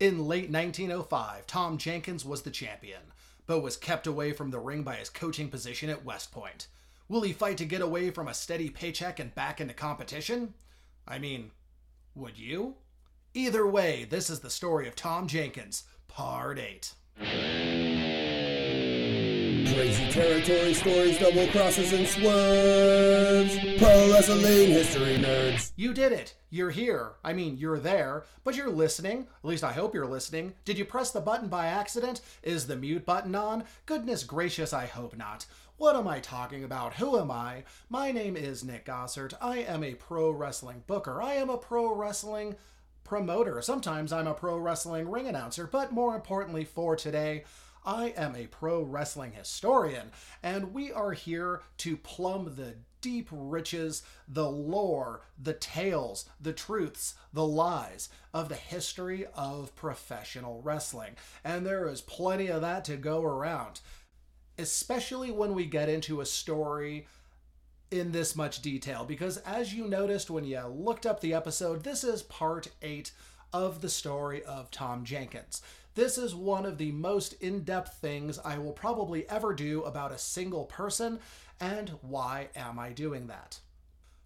In late 1905, Tom Jenkins was the champion, but was kept away from the ring by his coaching position at West Point. Will he fight to get away from a steady paycheck and back into competition? I mean, would you? Either way, this is the story of Tom Jenkins, Part 8. Crazy territory stories, double crosses, and swerves. Pro wrestling history nerds. You did it. You're here. I mean, you're there, but you're listening. At least I hope you're listening. Did you press the button by accident? Is the mute button on? Goodness gracious, I hope not. What am I talking about? Who am I? My name is Nick Gossert. I am a pro wrestling booker. I am a pro wrestling promoter. Sometimes I'm a pro wrestling ring announcer, but more importantly for today, I am a pro wrestling historian, and we are here to plumb the deep riches, the lore, the tales, the truths, the lies of the history of professional wrestling. And there is plenty of that to go around, especially when we get into a story in this much detail because as you noticed when you looked up the episode, this is part 8 of the story of Tom Jenkins. This is one of the most in depth things I will probably ever do about a single person, and why am I doing that?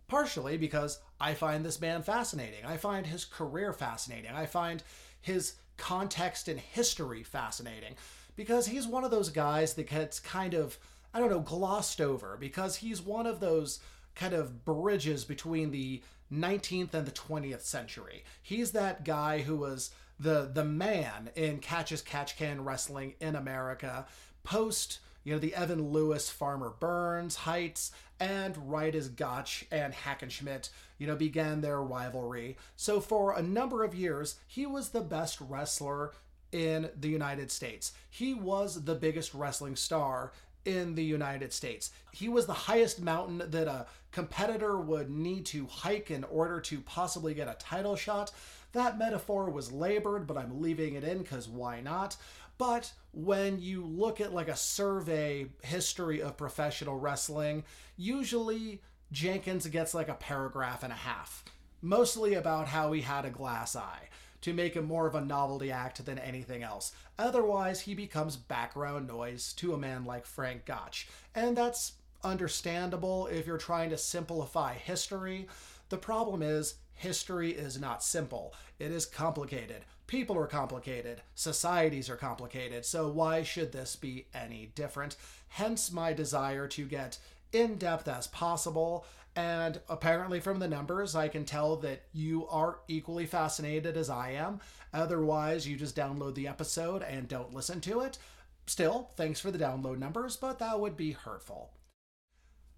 Partially because I find this man fascinating. I find his career fascinating. I find his context and history fascinating because he's one of those guys that gets kind of I don't know, glossed over because he's one of those kind of bridges between the 19th and the 20th century. He's that guy who was the the man in catch as catch can wrestling in America post you know the Evan Lewis Farmer Burns heights and right as Gotch and Hackenschmidt you know began their rivalry. So for a number of years he was the best wrestler in the United States. He was the biggest wrestling star in the United States. He was the highest mountain that a competitor would need to hike in order to possibly get a title shot. That metaphor was labored, but I'm leaving it in because why not? But when you look at like a survey history of professional wrestling, usually Jenkins gets like a paragraph and a half, mostly about how he had a glass eye to make him more of a novelty act than anything else. Otherwise, he becomes background noise to a man like Frank Gotch. And that's understandable if you're trying to simplify history. The problem is, history is not simple, it is complicated. People are complicated, societies are complicated, so why should this be any different? Hence, my desire to get in depth as possible and apparently, from the numbers, I can tell that you are equally fascinated as I am. Otherwise, you just download the episode and don't listen to it. Still, thanks for the download numbers, but that would be hurtful.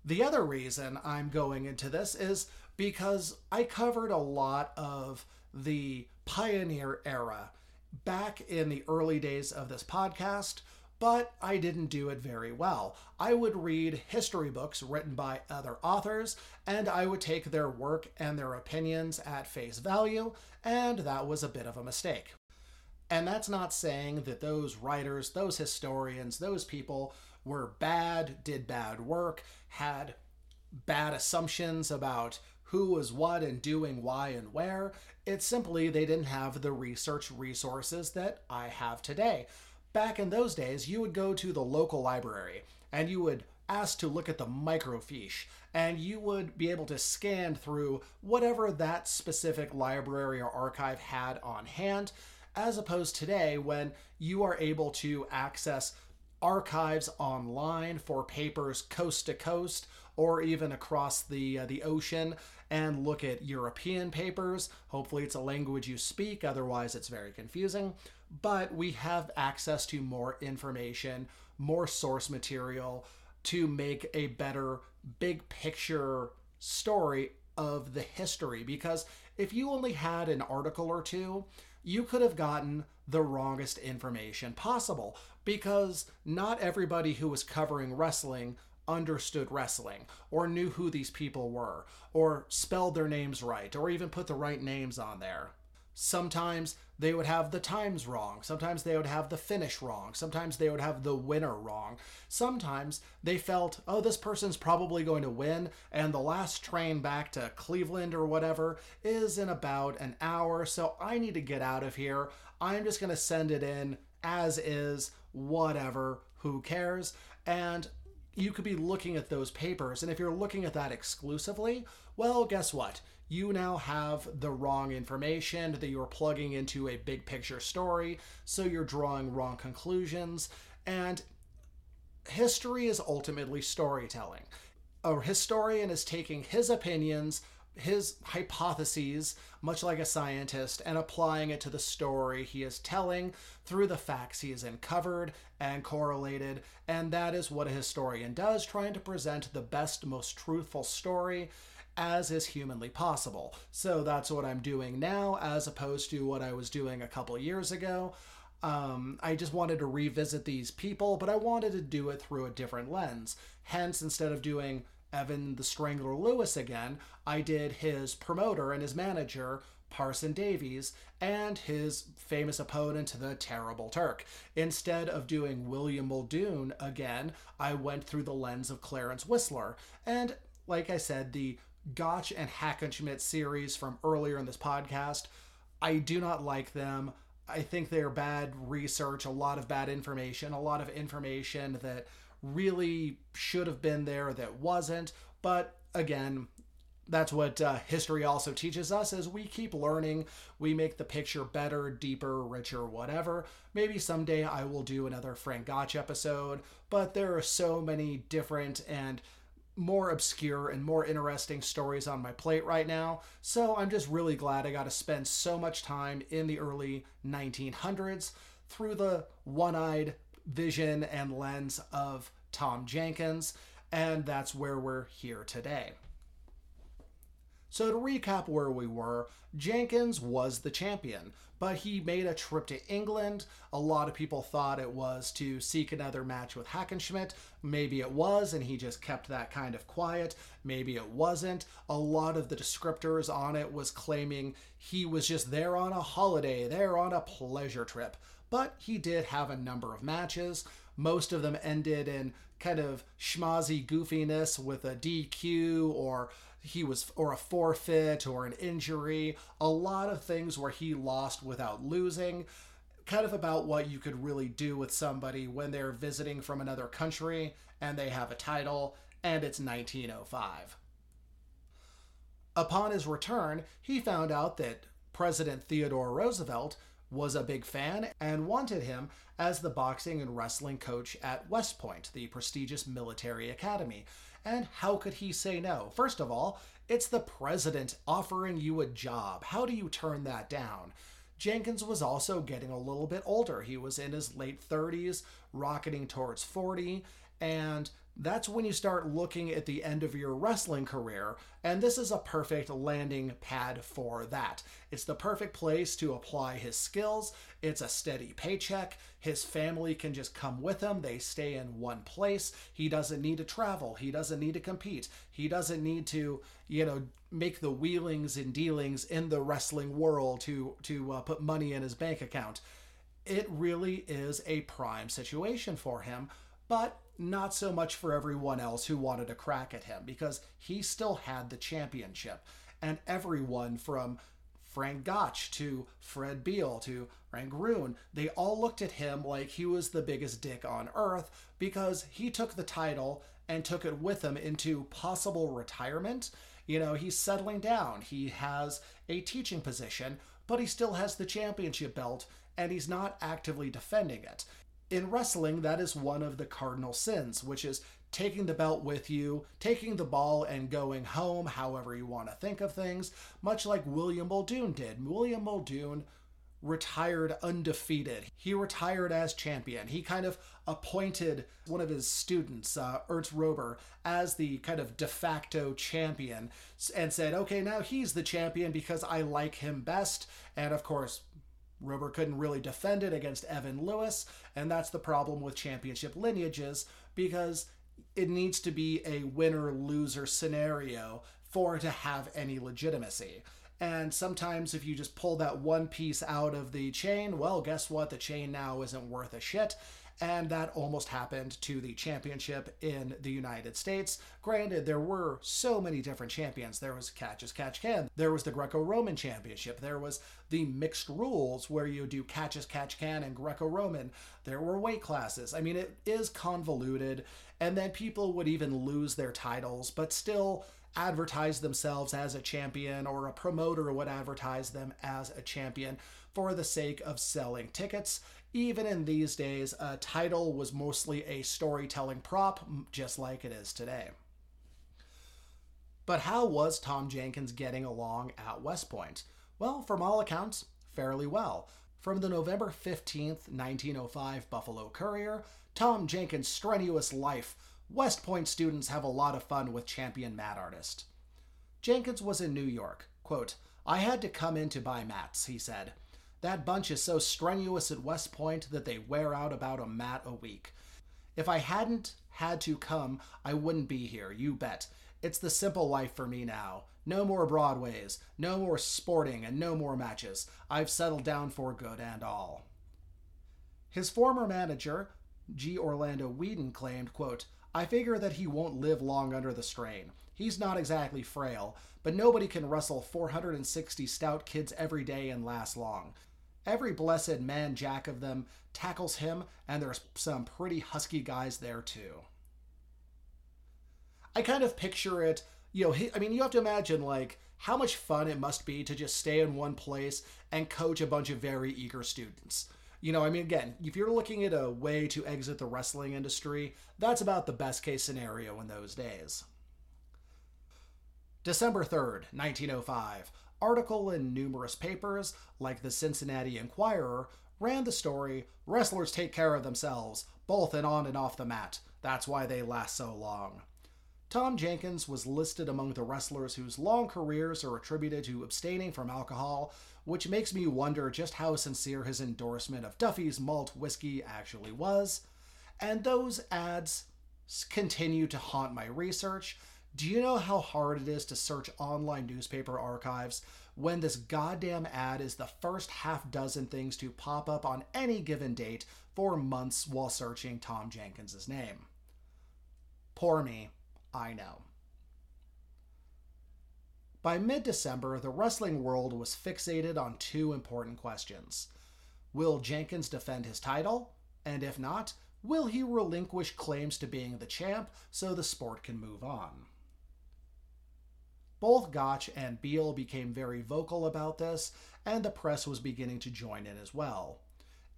The other reason I'm going into this is because I covered a lot of the pioneer era back in the early days of this podcast but I didn't do it very well. I would read history books written by other authors, and I would take their work and their opinions at face value, and that was a bit of a mistake. And that's not saying that those writers, those historians, those people were bad, did bad work, had bad assumptions about who was what and doing why and where. It's simply they didn't have the research resources that I have today back in those days, you would go to the local library and you would ask to look at the microfiche and you would be able to scan through whatever that specific library or archive had on hand as opposed today when you are able to access archives online for papers coast to coast or even across the uh, the ocean and look at European papers. Hopefully it's a language you speak, otherwise it's very confusing but we have access to more information, more source material to make a better big picture story of the history. Because if you only had an article or two, you could have gotten the wrongest information possible because not everybody who was covering wrestling understood wrestling or knew who these people were or spelled their names right or even put the right names on there. Sometimes they would have the times wrong. Sometimes they would have the finish wrong. Sometimes they would have the winner wrong. Sometimes they felt, oh, this person's probably going to win, and the last train back to Cleveland or whatever is in about an hour, so I need to get out of here. I'm just going to send it in as is, whatever, who cares? And you could be looking at those papers, and if you're looking at that exclusively, well, guess what? you now have the wrong information that you're plugging into a big picture story, so you're drawing wrong conclusions. And history is ultimately storytelling. A historian is taking his opinions, his hypotheses, much like a scientist, and applying it to the story he is telling through the facts he has uncovered and correlated. And that is what a historian does, trying to present the best, most truthful story as is humanly possible. So that's what I'm doing now, as opposed to what I was doing a couple years ago. Um, I just wanted to revisit these people, but I wanted to do it through a different lens. Hence, instead of doing Evan the Strangler Lewis again, I did his promoter and his manager, Parson Davies, and his famous opponent, the Terrible Turk. Instead of doing William Muldoon again, I went through the lens of Clarence Whistler. And like I said, the Gotch and Hackenschmidt series from earlier in this podcast. I do not like them. I think they're bad research, a lot of bad information, a lot of information that really should have been there that wasn't. But again, that's what uh, history also teaches us as we keep learning we make the picture better deeper richer whatever maybe someday i will do another frank gotch episode but there are so many different and more obscure and more interesting stories on my plate right now. So I'm just really glad I got to spend so much time in the early 1900s through the one eyed vision and lens of Tom Jenkins. And that's where we're here today. So, to recap where we were, Jenkins was the champion, but he made a trip to England. A lot of people thought it was to seek another match with Hackenschmidt. Maybe it was, and he just kept that kind of quiet. Maybe it wasn't. A lot of the descriptors on it was claiming he was just there on a holiday, there on a pleasure trip. But he did have a number of matches. Most of them ended in kind of schmozzy goofiness with a DQ or he was or a forfeit or an injury, a lot of things where he lost without losing. Kind of about what you could really do with somebody when they're visiting from another country and they have a title and it's 1905. Upon his return, he found out that President Theodore Roosevelt was a big fan and wanted him as the boxing and wrestling coach at West Point, the prestigious military academy. And how could he say no? First of all, it's the president offering you a job. How do you turn that down? Jenkins was also getting a little bit older. He was in his late 30s, rocketing towards 40, and that's when you start looking at the end of your wrestling career, and this is a perfect landing pad for that. It's the perfect place to apply his skills. It's a steady paycheck. His family can just come with him. They stay in one place. He doesn't need to travel. He doesn't need to compete. He doesn't need to, you know, make the wheelings and dealings in the wrestling world to to uh, put money in his bank account. It really is a prime situation for him, but not so much for everyone else who wanted a crack at him because he still had the championship. And everyone from Frank Gotch to Fred Beal to Frank Roon, they all looked at him like he was the biggest dick on earth because he took the title and took it with him into possible retirement. You know, he's settling down. He has a teaching position, but he still has the championship belt and he's not actively defending it in wrestling, that is one of the cardinal sins, which is taking the belt with you, taking the ball and going home, however you want to think of things, much like William Muldoon did. William Muldoon retired undefeated. He retired as champion. He kind of appointed one of his students, uh, Ernst Roeber, as the kind of de facto champion and said, okay, now he's the champion because I like him best. And of course, Roeber couldn't really defend it against Evan Lewis, and that's the problem with championship lineages because it needs to be a winner loser scenario for it to have any legitimacy. And sometimes, if you just pull that one piece out of the chain, well, guess what? The chain now isn't worth a shit. And that almost happened to the championship in the United States. Granted, there were so many different champions. There was Catch as Catch Can, there was the Greco Roman Championship, there was the mixed rules where you do Catch as Catch Can and Greco Roman. There were weight classes. I mean, it is convoluted. And then people would even lose their titles, but still advertise themselves as a champion or a promoter would advertise them as a champion for the sake of selling tickets. Even in these days, a title was mostly a storytelling prop, just like it is today. But how was Tom Jenkins getting along at West Point? Well, from all accounts, fairly well. From the November 15th, 1905 Buffalo Courier, Tom Jenkins' strenuous life West Point students have a lot of fun with champion mat artist. Jenkins was in New York. Quote, I had to come in to buy mats, he said. That bunch is so strenuous at West Point that they wear out about a mat a week. If I hadn't had to come, I wouldn't be here, you bet. It's the simple life for me now. No more Broadways, no more sporting, and no more matches. I've settled down for good and all. His former manager, G. Orlando Weeden, claimed, quote, I figure that he won't live long under the strain. He's not exactly frail, but nobody can wrestle 460 stout kids every day and last long. Every blessed man jack of them tackles him, and there's some pretty husky guys there too. I kind of picture it, you know, I mean, you have to imagine, like, how much fun it must be to just stay in one place and coach a bunch of very eager students. You know, I mean, again, if you're looking at a way to exit the wrestling industry, that's about the best case scenario in those days. December 3rd, 1905. Article in numerous papers, like the Cincinnati Enquirer, ran the story Wrestlers take care of themselves, both and on and off the mat. That's why they last so long. Tom Jenkins was listed among the wrestlers whose long careers are attributed to abstaining from alcohol, which makes me wonder just how sincere his endorsement of Duffy's malt whiskey actually was. And those ads continue to haunt my research. Do you know how hard it is to search online newspaper archives when this goddamn ad is the first half dozen things to pop up on any given date for months while searching Tom Jenkins' name? Poor me. I know. By mid December, the wrestling world was fixated on two important questions Will Jenkins defend his title? And if not, will he relinquish claims to being the champ so the sport can move on? Both Gotch and Beal became very vocal about this, and the press was beginning to join in as well.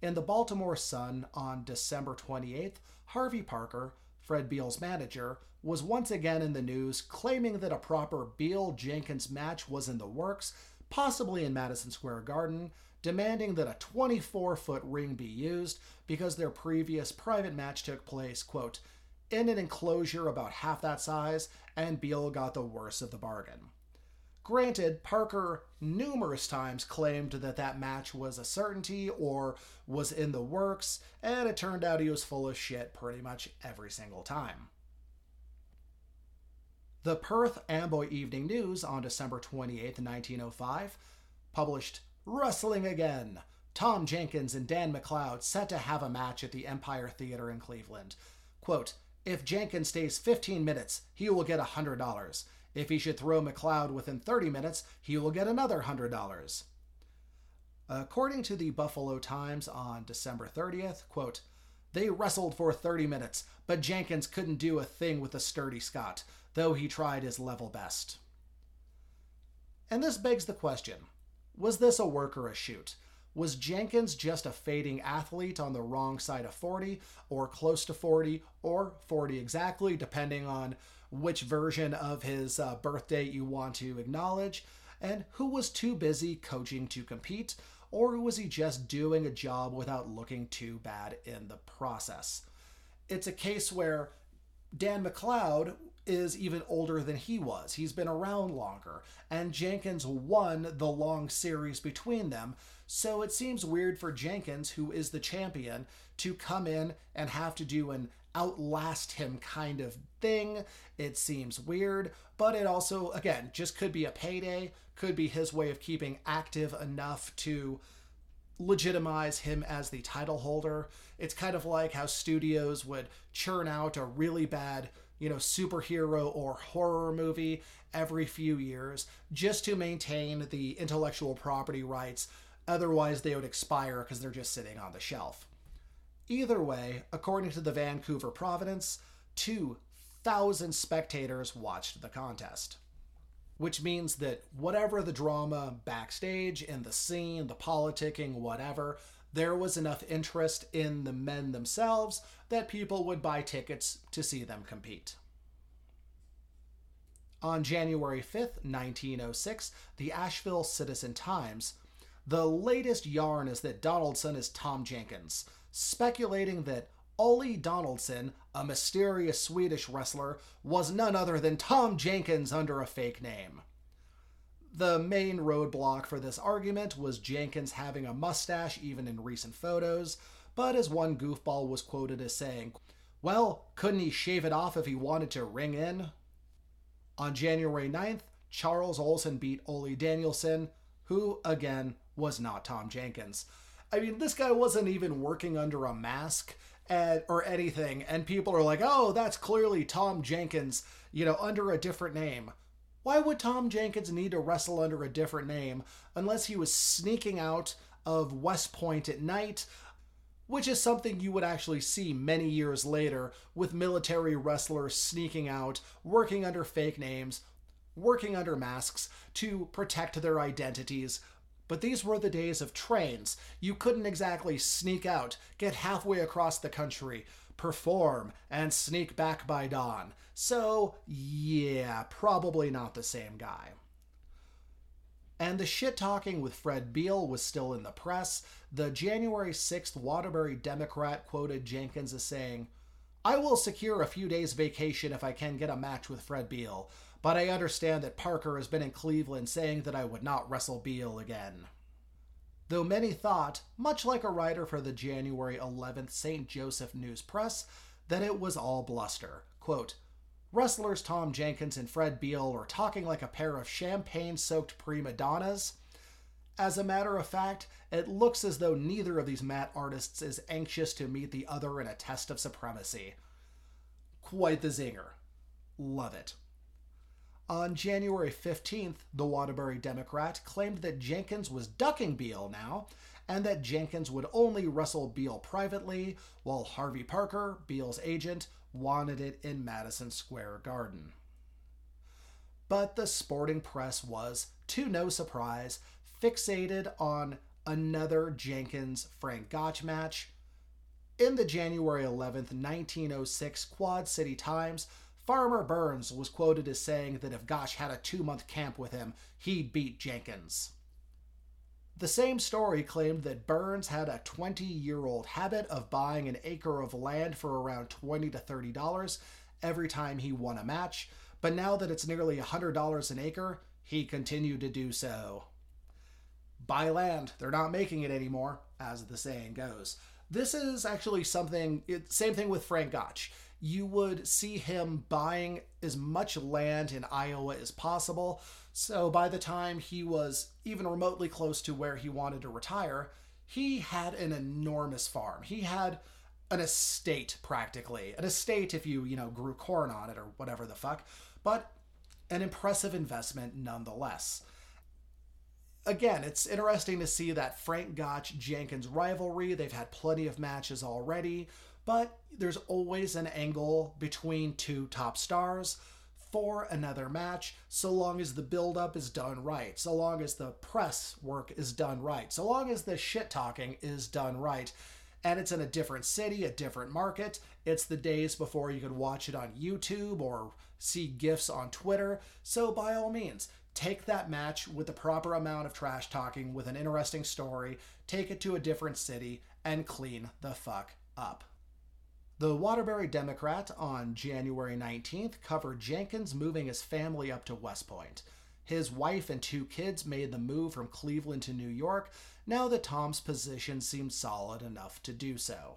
In the Baltimore Sun on December 28th, Harvey Parker, Fred Beal's manager, was once again in the news, claiming that a proper Beal Jenkins match was in the works, possibly in Madison Square Garden, demanding that a 24 foot ring be used because their previous private match took place, quote, in an enclosure about half that size, and Beal got the worst of the bargain. Granted, Parker numerous times claimed that that match was a certainty or was in the works, and it turned out he was full of shit pretty much every single time. The Perth Amboy Evening News on December 28, 1905, published Wrestling Again. Tom Jenkins and Dan McLeod set to have a match at the Empire Theater in Cleveland. Quote, if Jenkins stays 15 minutes, he will get $100. If he should throw McLeod within 30 minutes, he will get another $100. According to the Buffalo Times on December 30th, quote, they wrestled for 30 minutes, but Jenkins couldn't do a thing with the sturdy Scot, though he tried his level best. And this begs the question was this a work or a shoot? Was Jenkins just a fading athlete on the wrong side of 40, or close to 40, or 40 exactly, depending on which version of his uh, birthday you want to acknowledge, and who was too busy coaching to compete, or was he just doing a job without looking too bad in the process? It's a case where Dan McLeod is even older than he was. He's been around longer, and Jenkins won the long series between them. So it seems weird for Jenkins, who is the champion, to come in and have to do an outlast him kind of thing. It seems weird, but it also, again, just could be a payday, could be his way of keeping active enough to legitimize him as the title holder. It's kind of like how studios would churn out a really bad, you know, superhero or horror movie every few years just to maintain the intellectual property rights. Otherwise, they would expire because they're just sitting on the shelf. Either way, according to the Vancouver Providence, 2,000 spectators watched the contest which means that whatever the drama backstage, in the scene, the politicking, whatever, there was enough interest in the men themselves that people would buy tickets to see them compete. On January 5th, 1906, the Asheville Citizen Times, the latest yarn is that Donaldson is Tom Jenkins, speculating that Ole Donaldson, a mysterious Swedish wrestler, was none other than Tom Jenkins under a fake name. The main roadblock for this argument was Jenkins having a mustache even in recent photos, but as one goofball was quoted as saying, Well, couldn't he shave it off if he wanted to ring in? On January 9th, Charles Olson beat Ole Danielson, who, again, was not Tom Jenkins. I mean, this guy wasn't even working under a mask and, or anything. And people are like, oh, that's clearly Tom Jenkins, you know, under a different name. Why would Tom Jenkins need to wrestle under a different name unless he was sneaking out of West Point at night? Which is something you would actually see many years later with military wrestlers sneaking out, working under fake names, working under masks to protect their identities, but these were the days of trains. You couldn't exactly sneak out, get halfway across the country, perform, and sneak back by dawn. So, yeah, probably not the same guy. And the shit talking with Fred Beal was still in the press. The January 6th Waterbury Democrat quoted Jenkins as saying, I will secure a few days' vacation if I can get a match with Fred Beal but I understand that Parker has been in Cleveland saying that I would not wrestle Beal again. Though many thought, much like a writer for the January 11th St. Joseph News Press, that it was all bluster. Quote, Wrestlers Tom Jenkins and Fred Beal were talking like a pair of champagne soaked prima donnas. As a matter of fact, it looks as though neither of these mat artists is anxious to meet the other in a test of supremacy. Quite the zinger. Love it. On January 15th, the Waterbury Democrat claimed that Jenkins was ducking Beal now, and that Jenkins would only wrestle Beal privately, while Harvey Parker, Beal's agent, wanted it in Madison Square Garden. But the sporting press was, to no surprise, fixated on another Jenkins Frank Gotch match. In the January 11th, 1906 Quad City Times, Farmer Burns was quoted as saying that if Gotch had a two month camp with him, he'd beat Jenkins. The same story claimed that Burns had a 20 year old habit of buying an acre of land for around 20 to $30 every time he won a match, but now that it's nearly $100 an acre, he continued to do so. Buy land, they're not making it anymore, as the saying goes. This is actually something, it, same thing with Frank Gotch you would see him buying as much land in Iowa as possible. So by the time he was even remotely close to where he wanted to retire, he had an enormous farm. He had an estate practically. An estate if you, you know, grew corn on it or whatever the fuck, but an impressive investment nonetheless. Again, it's interesting to see that Frank Gotch Jenkins rivalry. They've had plenty of matches already but there's always an angle between two top stars for another match, so long as the build up is done right, so long as the press work is done right, so long as the shit talking is done right. And it's in a different city, a different market. It's the days before you could watch it on YouTube or see GIFs on Twitter. So, by all means, take that match with the proper amount of trash talking, with an interesting story, take it to a different city, and clean the fuck up. The Waterbury Democrat on January 19th covered Jenkins moving his family up to West Point. His wife and two kids made the move from Cleveland to New York now that Tom's position seemed solid enough to do so.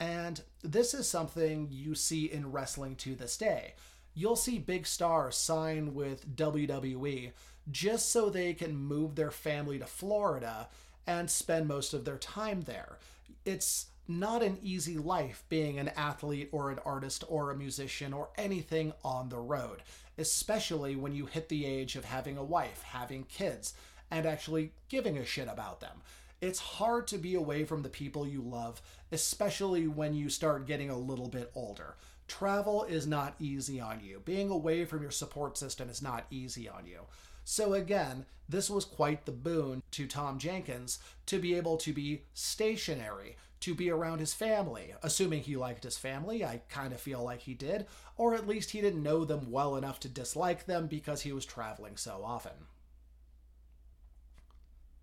And this is something you see in wrestling to this day. You'll see big stars sign with WWE just so they can move their family to Florida and spend most of their time there. It's not an easy life being an athlete or an artist or a musician or anything on the road, especially when you hit the age of having a wife, having kids, and actually giving a shit about them. It's hard to be away from the people you love, especially when you start getting a little bit older. Travel is not easy on you. Being away from your support system is not easy on you. So, again, this was quite the boon to Tom Jenkins to be able to be stationary, to be around his family, assuming he liked his family. I kind of feel like he did, or at least he didn't know them well enough to dislike them because he was traveling so often.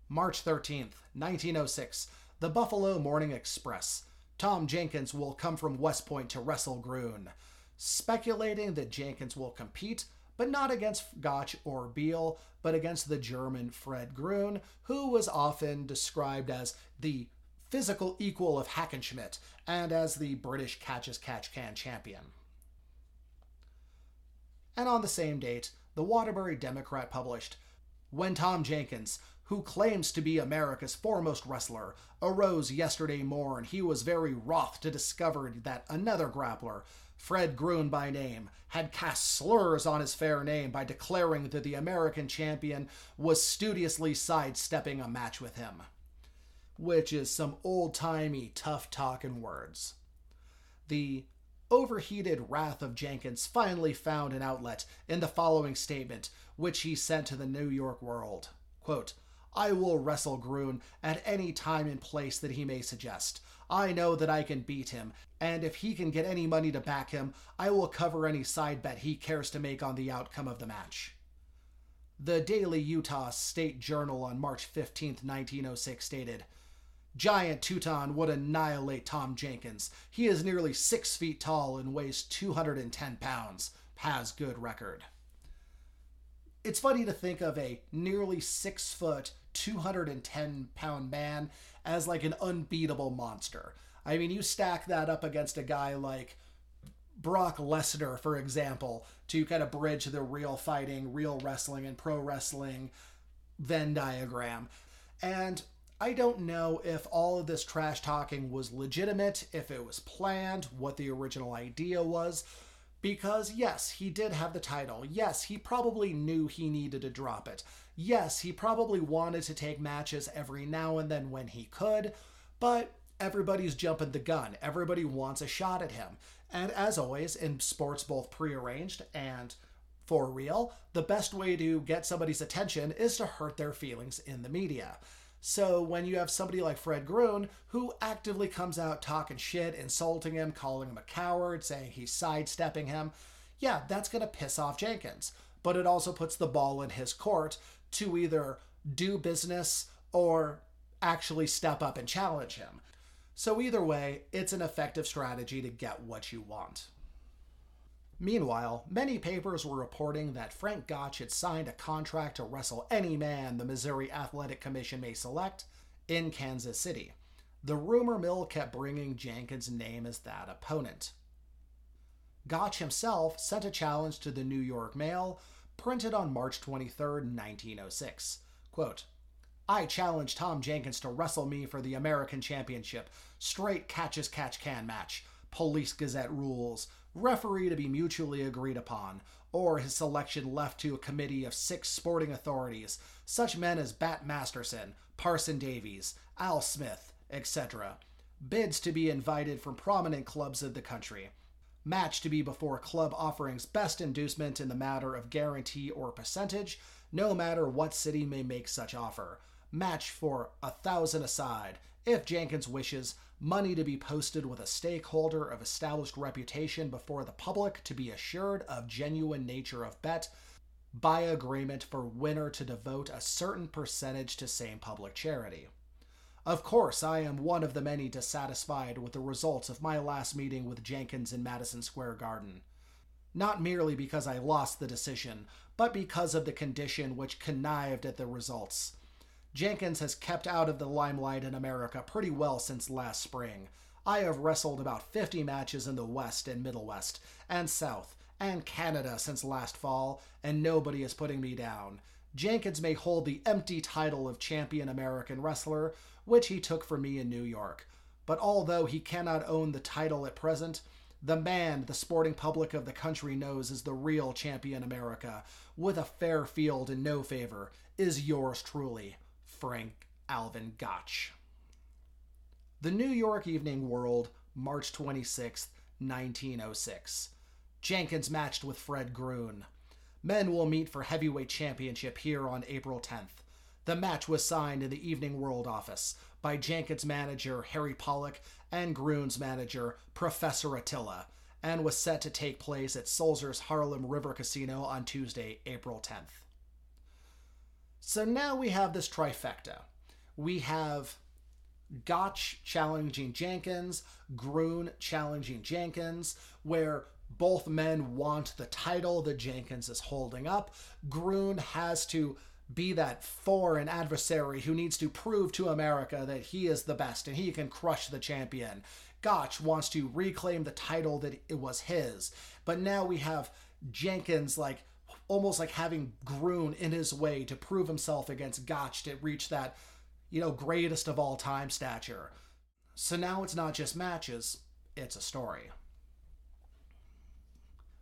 March 13th, 1906, the Buffalo Morning Express. Tom Jenkins will come from West Point to wrestle Grun. Speculating that Jenkins will compete, but not against Gotch or Beal, but against the German Fred Grun, who was often described as the physical equal of Hackenschmidt and as the British Catch as Catch Can champion. And on the same date, the Waterbury Democrat published When Tom Jenkins, who claims to be America's foremost wrestler, arose yesterday morn, he was very wroth to discover that another grappler, Fred Grun by name, had cast slurs on his fair name by declaring that the American champion was studiously sidestepping a match with him. Which is some old timey, tough talking words. The overheated wrath of Jenkins finally found an outlet in the following statement, which he sent to the New York World. Quote, I will wrestle Grun at any time and place that he may suggest. I know that I can beat him, and if he can get any money to back him, I will cover any side bet he cares to make on the outcome of the match. The Daily Utah State Journal on March 15, 1906 stated Giant Teuton would annihilate Tom Jenkins. He is nearly six feet tall and weighs 210 pounds. Has good record. It's funny to think of a nearly six foot, 210 pound man as like an unbeatable monster. I mean, you stack that up against a guy like Brock Lesnar, for example, to kind of bridge the real fighting, real wrestling, and pro wrestling Venn diagram. And I don't know if all of this trash talking was legitimate, if it was planned, what the original idea was. Because, yes, he did have the title. Yes, he probably knew he needed to drop it. Yes, he probably wanted to take matches every now and then when he could, but everybody's jumping the gun. Everybody wants a shot at him. And as always, in sports both prearranged and for real, the best way to get somebody's attention is to hurt their feelings in the media. So when you have somebody like Fred Grun who actively comes out talking shit, insulting him, calling him a coward, saying he's sidestepping him, yeah, that's going to piss off Jenkins. But it also puts the ball in his court to either do business or actually step up and challenge him. So either way, it's an effective strategy to get what you want. Meanwhile, many papers were reporting that Frank Gotch had signed a contract to wrestle any man the Missouri Athletic Commission may select in Kansas City. The rumor mill kept bringing Jenkins' name as that opponent. Gotch himself sent a challenge to the New York Mail, printed on March 23, 1906. Quote, I challenge Tom Jenkins to wrestle me for the American Championship. Straight catch as catch can match. Police Gazette rules referee to be mutually agreed upon, or his selection left to a committee of six sporting authorities, such men as Bat Masterson, Parson Davies, Al Smith, etc. Bids to be invited from prominent clubs of the country. Match to be before club offerings best inducement in the matter of guarantee or percentage, no matter what city may make such offer. Match for a thousand aside. If Jenkins wishes, money to be posted with a stakeholder of established reputation before the public to be assured of genuine nature of bet by agreement for winner to devote a certain percentage to same public charity. Of course, I am one of the many dissatisfied with the results of my last meeting with Jenkins in Madison Square Garden. Not merely because I lost the decision, but because of the condition which connived at the results. Jenkins has kept out of the limelight in America pretty well since last spring. I have wrestled about 50 matches in the West and Middle West, and South, and Canada since last fall, and nobody is putting me down. Jenkins may hold the empty title of champion American wrestler, which he took from me in New York. But although he cannot own the title at present, the man the sporting public of the country knows is the real champion America, with a fair field and no favor, is yours truly, Frank Alvin Gotch. The New York Evening World, March 26, 1906. Jenkins matched with Fred Gruen. Men will meet for heavyweight championship here on April 10th. The match was signed in the Evening World office by Jenkins' manager Harry Pollock and Gruen's manager Professor Attila, and was set to take place at Sulzer's Harlem River Casino on Tuesday, April 10th. So now we have this trifecta. We have Gotch challenging Jenkins, Gruen challenging Jenkins, where both men want the title that Jenkins is holding up. Gruen has to be that foreign adversary who needs to prove to America that he is the best and he can crush the champion. Gotch wants to reclaim the title that it was his. But now we have Jenkins like almost like having Gruen in his way to prove himself against Gotch to reach that, you know, greatest of all time stature. So now it's not just matches, it's a story.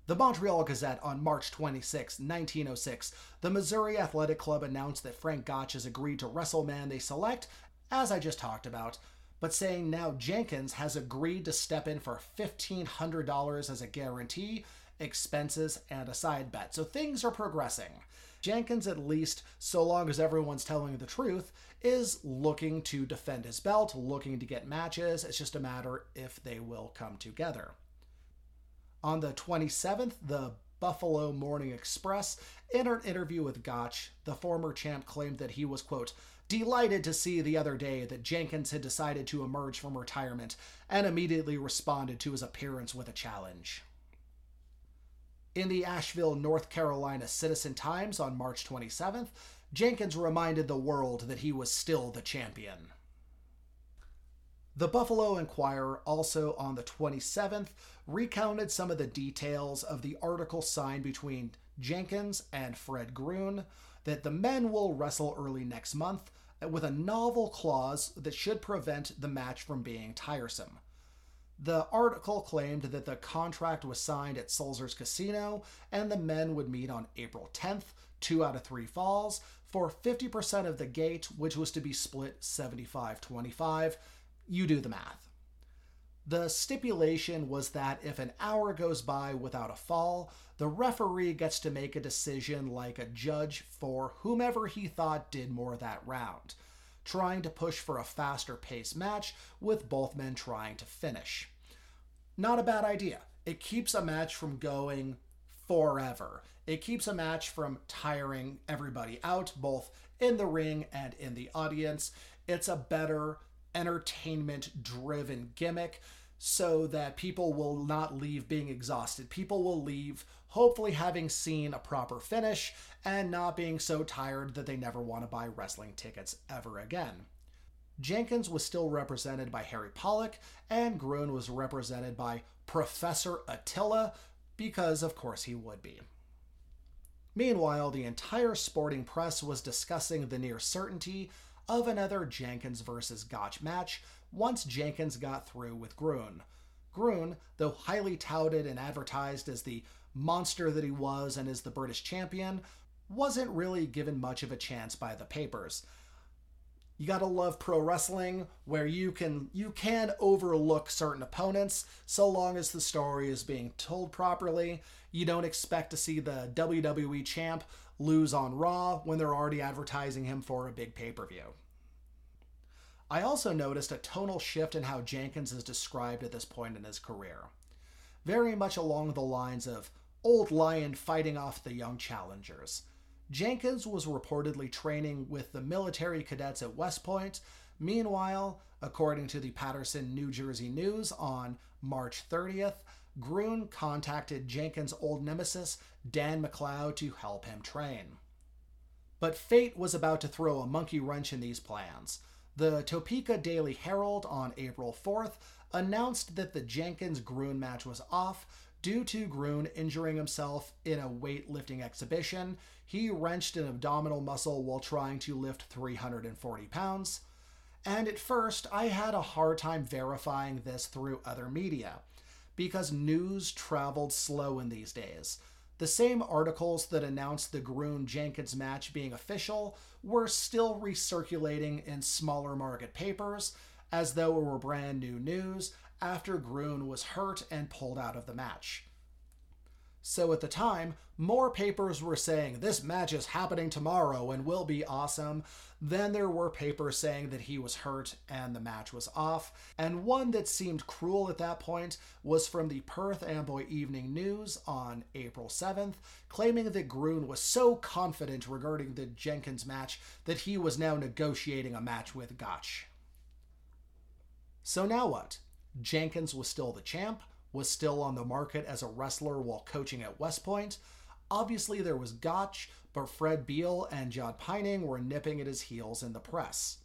The Montreal Gazette on March 26, 1906, the Missouri Athletic Club announced that Frank Gotch has agreed to wrestle man they select, as I just talked about, but saying now Jenkins has agreed to step in for $1,500 as a guarantee, expenses, and a side bet. So things are progressing. Jenkins, at least, so long as everyone's telling the truth, is looking to defend his belt, looking to get matches. It's just a matter if they will come together. On the 27th, the Buffalo Morning Express, in an interview with Gotch, the former champ claimed that he was, quote, delighted to see the other day that Jenkins had decided to emerge from retirement and immediately responded to his appearance with a challenge. In the Asheville, North Carolina Citizen Times on March 27th, Jenkins reminded the world that he was still the champion. The Buffalo Enquirer, also on the 27th, recounted some of the details of the article signed between Jenkins and Fred Gruen that the men will wrestle early next month with a novel clause that should prevent the match from being tiresome. The article claimed that the contract was signed at Sulzer's Casino and the men would meet on April 10th, two out of three falls, for 50% of the gate, which was to be split 75 25 you do the math. The stipulation was that if an hour goes by without a fall, the referee gets to make a decision like a judge for whomever he thought did more that round, trying to push for a faster paced match with both men trying to finish. Not a bad idea. It keeps a match from going forever. It keeps a match from tiring everybody out, both in the ring and in the audience. It's a better entertainment driven gimmick so that people will not leave being exhausted. People will leave hopefully having seen a proper finish and not being so tired that they never want to buy wrestling tickets ever again. Jenkins was still represented by Harry Pollock, and Gruen was represented by Professor Attila, because of course he would be. Meanwhile, the entire sporting press was discussing the near certainty of another Jenkins versus Gotch match once Jenkins got through with Gruen. Gruen, though highly touted and advertised as the monster that he was and is the British champion, wasn't really given much of a chance by the papers. You gotta love pro wrestling where you can you can overlook certain opponents so long as the story is being told properly. You don't expect to see the WWE champ lose on Raw when they're already advertising him for a big pay per view. I also noticed a tonal shift in how Jenkins is described at this point in his career. Very much along the lines of Old Lion fighting off the young challengers. Jenkins was reportedly training with the military cadets at West Point. Meanwhile, according to the Paterson, New Jersey News on March 30th, Gruen contacted Jenkins' old nemesis, Dan McLeod, to help him train. But fate was about to throw a monkey wrench in these plans. The Topeka Daily Herald on April 4th announced that the Jenkins Gruen match was off Due to Grun injuring himself in a weightlifting exhibition, he wrenched an abdominal muscle while trying to lift 340 pounds. And at first, I had a hard time verifying this through other media, because news traveled slow in these days. The same articles that announced the Grun Jenkins match being official were still recirculating in smaller market papers as though it were brand new news after Grun was hurt and pulled out of the match. So at the time, more papers were saying this match is happening tomorrow and will be awesome than there were papers saying that he was hurt and the match was off. And one that seemed cruel at that point was from the Perth Amboy Evening News on April 7th, claiming that Grun was so confident regarding the Jenkins match that he was now negotiating a match with Gotch. So now what? Jenkins was still the champ, was still on the market as a wrestler while coaching at West Point. Obviously, there was Gotch, but Fred Beal and John Piening were nipping at his heels in the press.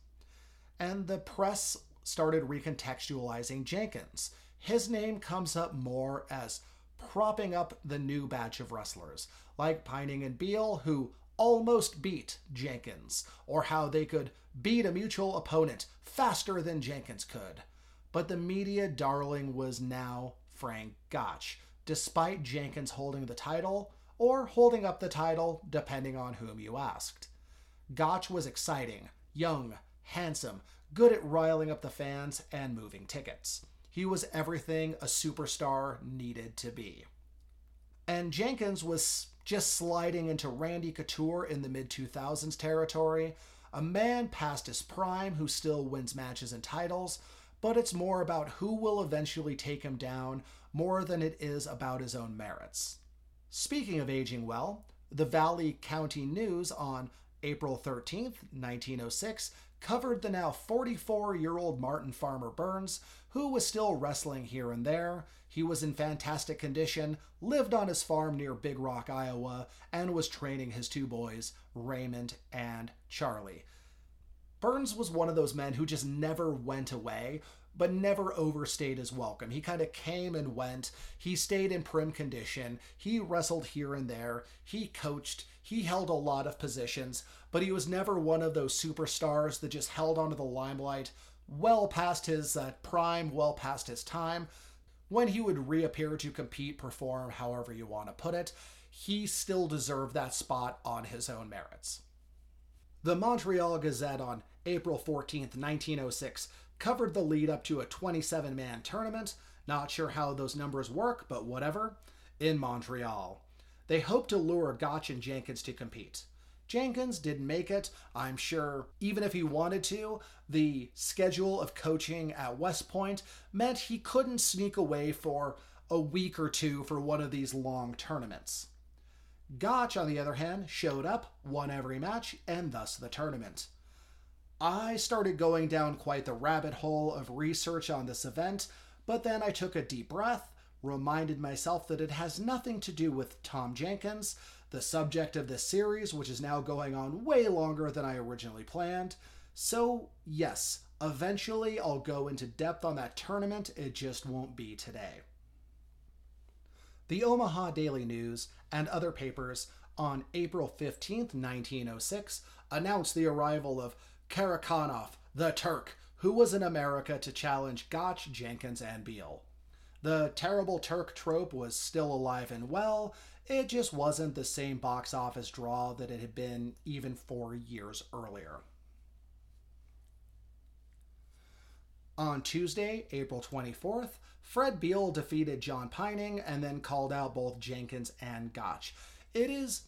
And the press started recontextualizing Jenkins. His name comes up more as propping up the new batch of wrestlers, like Piening and Beal, who almost beat Jenkins, or how they could beat a mutual opponent faster than Jenkins could. But the media darling was now Frank Gotch, despite Jenkins holding the title, or holding up the title, depending on whom you asked. Gotch was exciting, young, handsome, good at riling up the fans and moving tickets. He was everything a superstar needed to be. And Jenkins was just sliding into Randy Couture in the mid 2000s territory, a man past his prime who still wins matches and titles, but it's more about who will eventually take him down more than it is about his own merits. Speaking of aging well, the Valley County News on April 13th, 1906, covered the now 44 year old Martin Farmer Burns, who was still wrestling here and there. He was in fantastic condition, lived on his farm near Big Rock, Iowa, and was training his two boys, Raymond and Charlie. Burns was one of those men who just never went away, but never overstayed his welcome. He kind of came and went. He stayed in prim condition. He wrestled here and there. He coached. He held a lot of positions, but he was never one of those superstars that just held onto the limelight well past his uh, prime, well past his time. When he would reappear to compete, perform, however you want to put it, he still deserved that spot on his own merits. The Montreal Gazette on April 14th, 1906, covered the lead up to a 27 man tournament. Not sure how those numbers work, but whatever. In Montreal. They hoped to lure Gotch and Jenkins to compete. Jenkins didn't make it. I'm sure, even if he wanted to, the schedule of coaching at West Point meant he couldn't sneak away for a week or two for one of these long tournaments. Gotch, on the other hand, showed up, won every match, and thus the tournament. I started going down quite the rabbit hole of research on this event, but then I took a deep breath, reminded myself that it has nothing to do with Tom Jenkins, the subject of this series, which is now going on way longer than I originally planned. So, yes, eventually I'll go into depth on that tournament, it just won't be today. The Omaha Daily News and other papers on April 15th, 1906, announced the arrival of Karakanov, the Turk, who was in America to challenge Gotch, Jenkins, and Beal. The terrible Turk trope was still alive and well, it just wasn't the same box office draw that it had been even four years earlier. On Tuesday, April 24th, Fred Beal defeated John Piening and then called out both Jenkins and Gotch. It is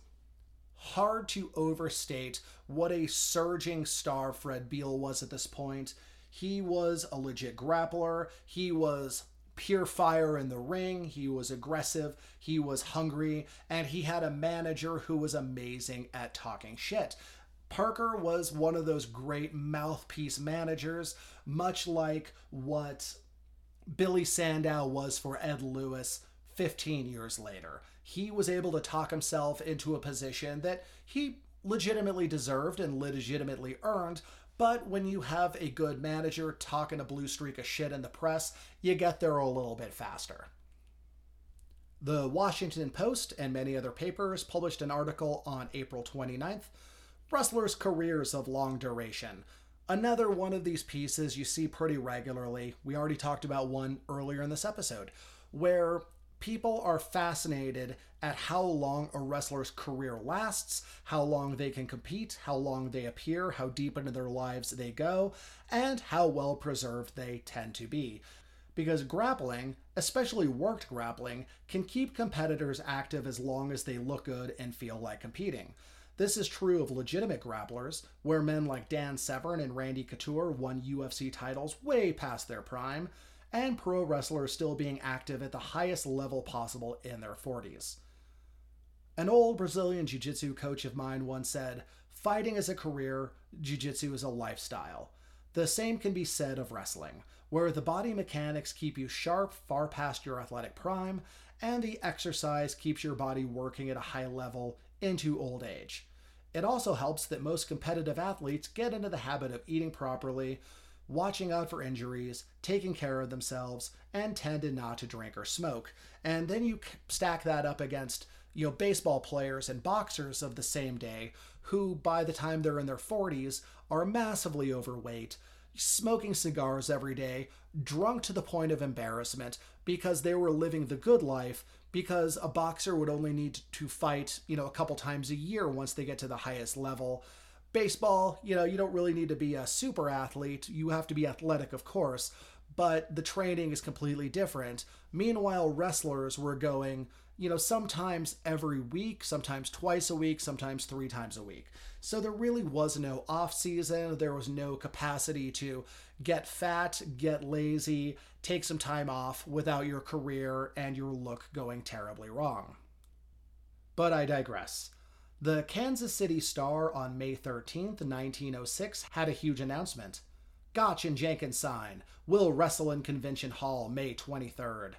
hard to overstate what a surging star Fred Beal was at this point. He was a legit grappler. He was pure fire in the ring. He was aggressive. He was hungry. And he had a manager who was amazing at talking shit. Parker was one of those great mouthpiece managers, much like what Billy Sandow was for Ed Lewis 15 years later he was able to talk himself into a position that he legitimately deserved and legitimately earned. But when you have a good manager talking a blue streak of shit in the press, you get there a little bit faster. The Washington Post and many other papers published an article on April 29th Wrestlers' Careers of Long Duration. Another one of these pieces you see pretty regularly. We already talked about one earlier in this episode, where people are fascinated at how long a wrestler's career lasts, how long they can compete, how long they appear, how deep into their lives they go, and how well preserved they tend to be because grappling, especially worked grappling, can keep competitors active as long as they look good and feel like competing. This is true of legitimate grapplers, where men like Dan Severn and Randy Couture won UFC titles way past their prime, and pro wrestlers still being active at the highest level possible in their 40s. An old Brazilian jiu jitsu coach of mine once said, Fighting is a career, jiu jitsu is a lifestyle. The same can be said of wrestling where the body mechanics keep you sharp far past your athletic prime, and the exercise keeps your body working at a high level into old age. It also helps that most competitive athletes get into the habit of eating properly, watching out for injuries, taking care of themselves, and tended not to drink or smoke. And then you stack that up against you know baseball players and boxers of the same day who by the time they're in their 40s are massively overweight smoking cigars every day, drunk to the point of embarrassment because they were living the good life because a boxer would only need to fight, you know, a couple times a year once they get to the highest level. Baseball, you know, you don't really need to be a super athlete. You have to be athletic, of course, but the training is completely different. Meanwhile, wrestlers were going, you know, sometimes every week, sometimes twice a week, sometimes three times a week. So there really was no off season. There was no capacity to get fat, get lazy, take some time off without your career and your look going terribly wrong. But I digress. The Kansas City Star on May 13th, 1906, had a huge announcement. Gotch and Jenkins sign. Will wrestle in Convention Hall May 23rd.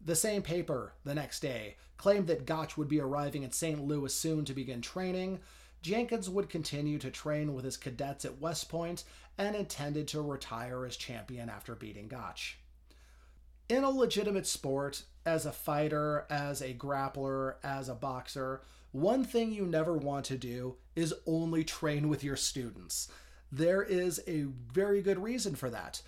The same paper, the next day, claimed that Gotch would be arriving at St. Louis soon to begin training. Jenkins would continue to train with his cadets at West Point and intended to retire as champion after beating Gotch. In a legitimate sport, as a fighter, as a grappler, as a boxer, one thing you never want to do is only train with your students. There is a very good reason for that.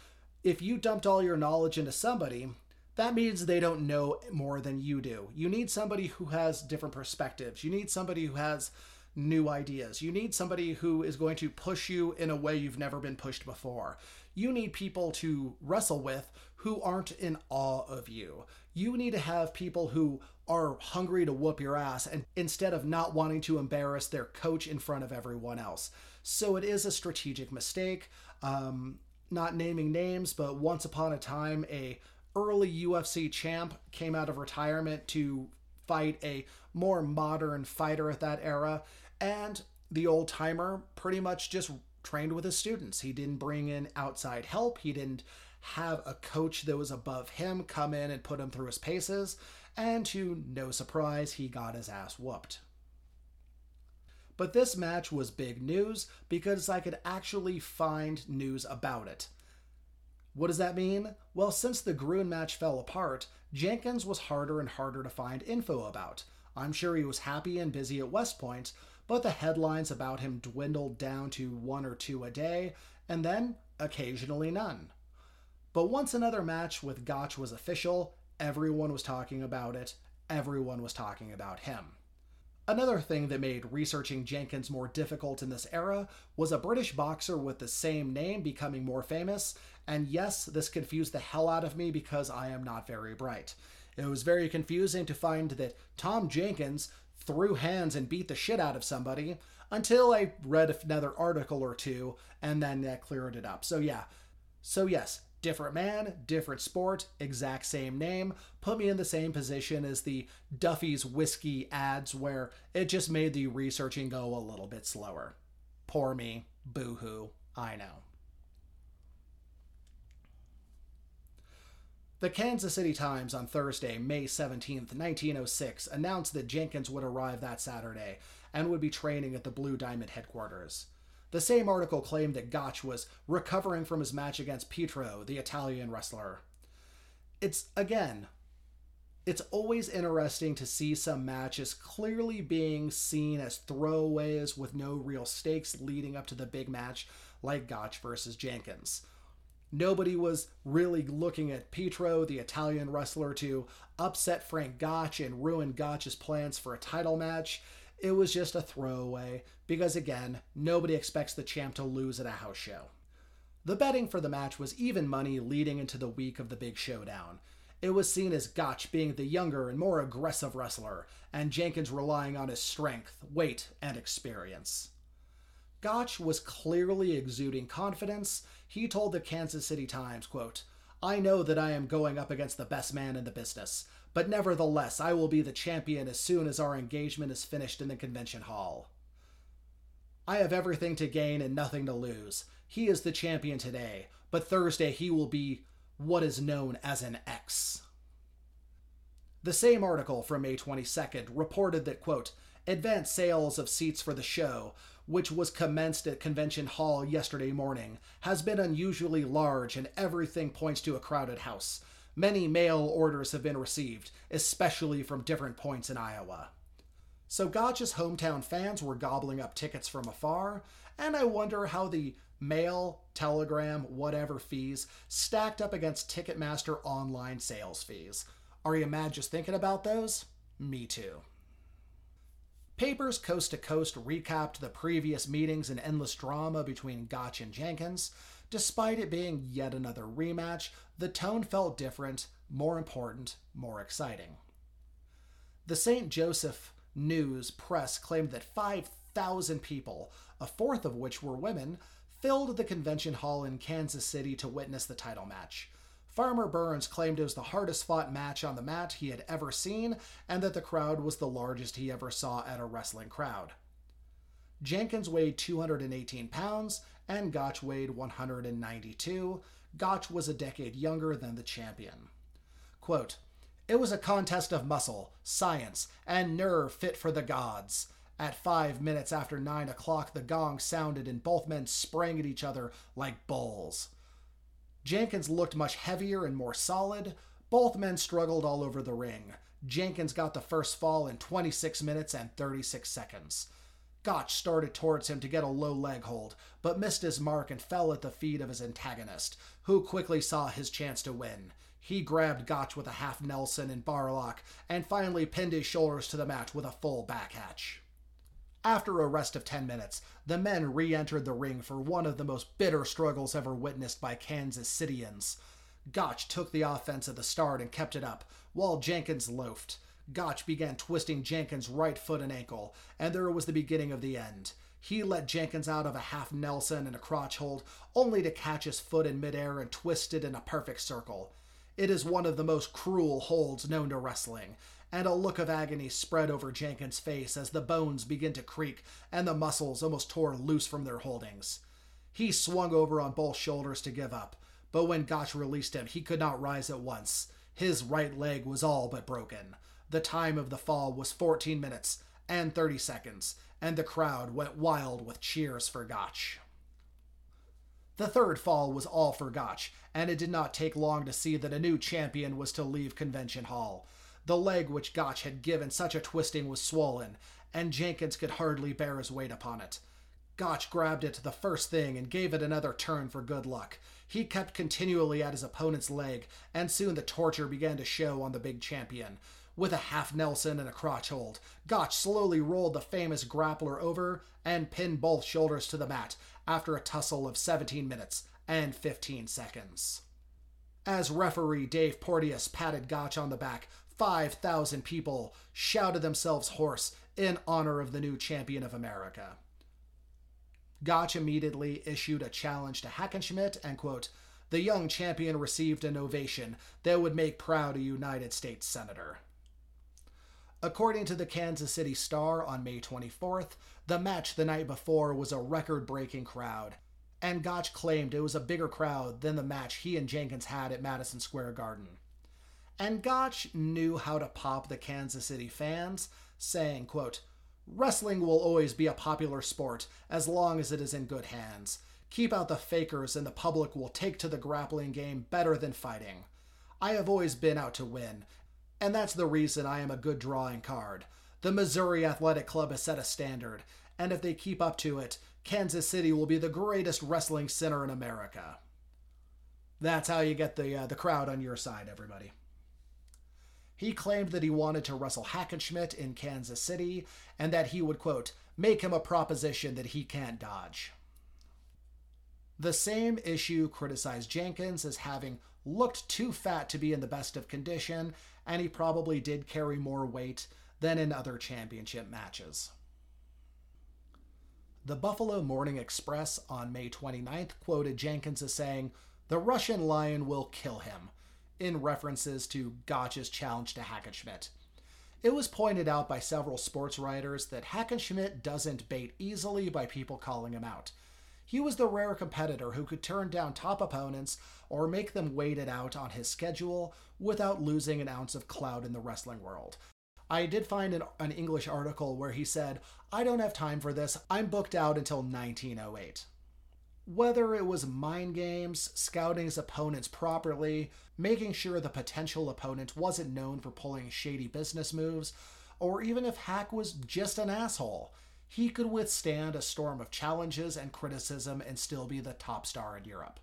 If you dumped all your knowledge into somebody, that means they don't know more than you do. You need somebody who has different perspectives. You need somebody who has new ideas. You need somebody who is going to push you in a way you've never been pushed before. You need people to wrestle with who aren't in awe of you. You need to have people who are hungry to whoop your ass and instead of not wanting to embarrass their coach in front of everyone else. So it is a strategic mistake. Um, not naming names, but once upon a time, a early UFC champ came out of retirement to fight a more modern fighter at that era. And the old timer pretty much just trained with his students. He didn't bring in outside help. He didn't have a coach that was above him come in and put him through his paces. And to no surprise, he got his ass whooped. But this match was big news because I could actually find news about it. What does that mean? Well, since the Gruen match fell apart, Jenkins was harder and harder to find info about. I'm sure he was happy and busy at West Point, but the headlines about him dwindled down to one or two a day, and then occasionally none. But once another match with Gotch was official, everyone was talking about it, everyone was talking about him. Another thing that made researching Jenkins more difficult in this era was a British boxer with the same name becoming more famous, and yes, this confused the hell out of me because I am not very bright. It was very confusing to find that Tom Jenkins threw hands and beat the shit out of somebody until I read another article or two, and then that cleared it up. So, yeah. So, yes, Different man, different sport, exact same name. Put me in the same position as the Duffy's whiskey ads where it just made the researching go a little bit slower. Poor me. Boo hoo. I know. The Kansas City Times on Thursday, May 17, 1906, announced that Jenkins would arrive that Saturday and would be training at the Blue Diamond headquarters. The same article claimed that Gotch was recovering from his match against Pietro, the Italian wrestler. It's, again, It's always interesting to see some matches clearly being seen as throwaways with no real stakes leading up to the big match, like Gotch versus Jenkins. Nobody was really looking at Petro, the Italian wrestler, to upset Frank Gotch and ruin Gotch's plans for a title match. It was just a throwaway, because again, nobody expects the champ to lose at a house show. The betting for the match was even money leading into the week of the big showdown. It was seen as Gotch being the younger and more aggressive wrestler, and Jenkins relying on his strength, weight, and experience. Gotch was clearly exuding confidence. He told the Kansas City Times, quote, I know that I am going up against the best man in the business, but nevertheless, I will be the champion as soon as our engagement is finished in the convention hall. I have everything to gain and nothing to lose. He is the champion today, but Thursday he will be what is known as an X. The same article from May 22nd reported that, quote, advanced sales of seats for the show, which was commenced at Convention Hall yesterday morning, has been unusually large and everything points to a crowded house. Many mail orders have been received, especially from different points in Iowa. So Gotch's hometown fans were gobbling up tickets from afar, and I wonder how the mail, telegram, whatever fees stacked up against Ticketmaster online sales fees. Are you mad just thinking about those? Me too. Papers Coast to Coast recapped the previous meetings and endless drama between Gotch and Jenkins. Despite it being yet another rematch, the tone felt different, more important, more exciting. The St. Joseph News Press claimed that 5,000 people, a fourth of which were women, filled the convention hall in Kansas City to witness the title match. Farmer Burns claimed it was the hardest fought match on the mat he had ever seen, and that the crowd was the largest he ever saw at a wrestling crowd. Jenkins weighed 218 pounds, and Gotch weighed 192. Gotch was a decade younger than the champion. Quote, It was a contest of muscle, science, and nerve fit for the gods. At five minutes after nine o'clock, the gong sounded and both men sprang at each other like bulls. Jenkins looked much heavier and more solid. Both men struggled all over the ring. Jenkins got the first fall in 26 minutes and 36 seconds. Gotch started towards him to get a low leg hold, but missed his mark and fell at the feet of his antagonist, who quickly saw his chance to win. He grabbed Gotch with a half Nelson and barlock, and finally pinned his shoulders to the mat with a full back hatch. After a rest of 10 minutes, the men re entered the ring for one of the most bitter struggles ever witnessed by Kansas Cityans. Gotch took the offense at the start and kept it up, while Jenkins loafed. Gotch began twisting Jenkins' right foot and ankle, and there was the beginning of the end. He let Jenkins out of a half Nelson and a crotch hold, only to catch his foot in midair and twist it in a perfect circle. It is one of the most cruel holds known to wrestling, and a look of agony spread over Jenkins' face as the bones began to creak and the muscles almost tore loose from their holdings. He swung over on both shoulders to give up, but when Gotch released him, he could not rise at once. His right leg was all but broken. The time of the fall was 14 minutes and 30 seconds, and the crowd went wild with cheers for Gotch. The third fall was all for Gotch, and it did not take long to see that a new champion was to leave Convention Hall. The leg which Gotch had given such a twisting was swollen, and Jenkins could hardly bear his weight upon it. Gotch grabbed it the first thing and gave it another turn for good luck. He kept continually at his opponent's leg, and soon the torture began to show on the big champion. With a half Nelson and a crotch hold, Gotch slowly rolled the famous grappler over and pinned both shoulders to the mat after a tussle of 17 minutes and 15 seconds. As referee Dave Porteous patted Gotch on the back, 5,000 people shouted themselves hoarse in honor of the new champion of America. Gotch immediately issued a challenge to Hackenschmidt and, quote, the young champion received an ovation that would make proud a United States Senator. According to the Kansas City Star on May 24th, the match the night before was a record breaking crowd, and Gotch claimed it was a bigger crowd than the match he and Jenkins had at Madison Square Garden. And Gotch knew how to pop the Kansas City fans, saying, quote, Wrestling will always be a popular sport as long as it is in good hands. Keep out the fakers and the public will take to the grappling game better than fighting. I have always been out to win, And that's the reason I am a good drawing card. The Missouri Athletic Club has set a standard, and if they keep up to it, Kansas City will be the greatest wrestling center in America. That's how you get the uh, the crowd on your side, everybody. He claimed that he wanted to wrestle Hackenschmidt in Kansas City and that he would, quote, make him a proposition that he can't dodge. The same issue criticized Jenkins as having looked too fat to be in the best of condition, and he probably did carry more weight than in other championship matches. The Buffalo Morning Express on May 29th quoted Jenkins as saying, The Russian Lion will kill him in references to Gotch's challenge to Hackenschmidt. It was pointed out by several sports writers that Hackenschmidt doesn't bait easily by people calling him out. He was the rare competitor who could turn down top opponents or make them wait it out on his schedule without losing an ounce of clout in the wrestling world. I did find an, an English article where he said, I don't have time for this, I'm booked out until 1908. Whether it was mind games, scouting his opponents properly, making sure the potential opponent wasn't known for pulling shady business moves, or even if Hack was just an asshole, he could withstand a storm of challenges and criticism and still be the top star in Europe.